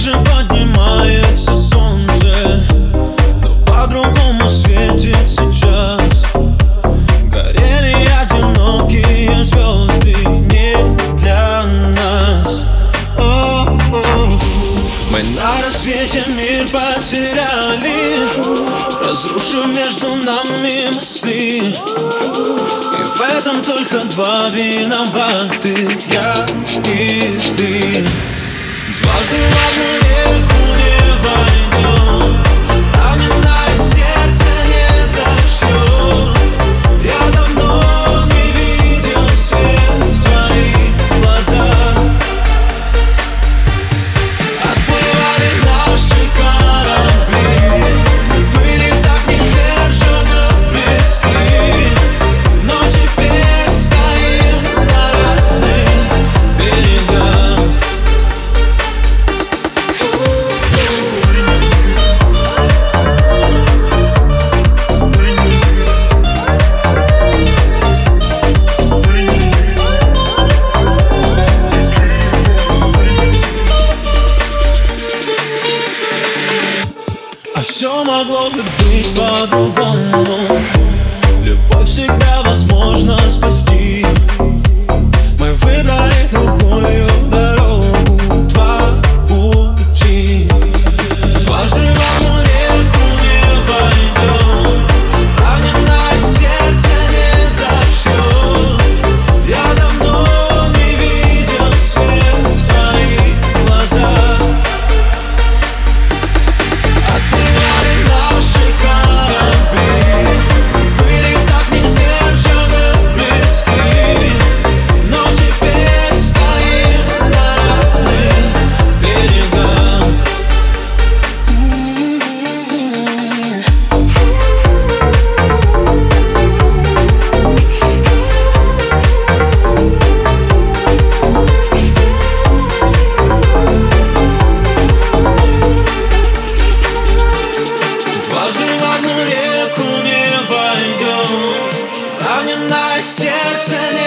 же поднимается солнце Но по-другому светит сейчас. Горели одинокие звезды не для нас. О -о. Мы на рассвете мир потеряли Разрушив между нами мосты. И в этом только два виноваты Я и ты Дважды в все могло бы быть по-другому. Любовь всегда возможно спасти turning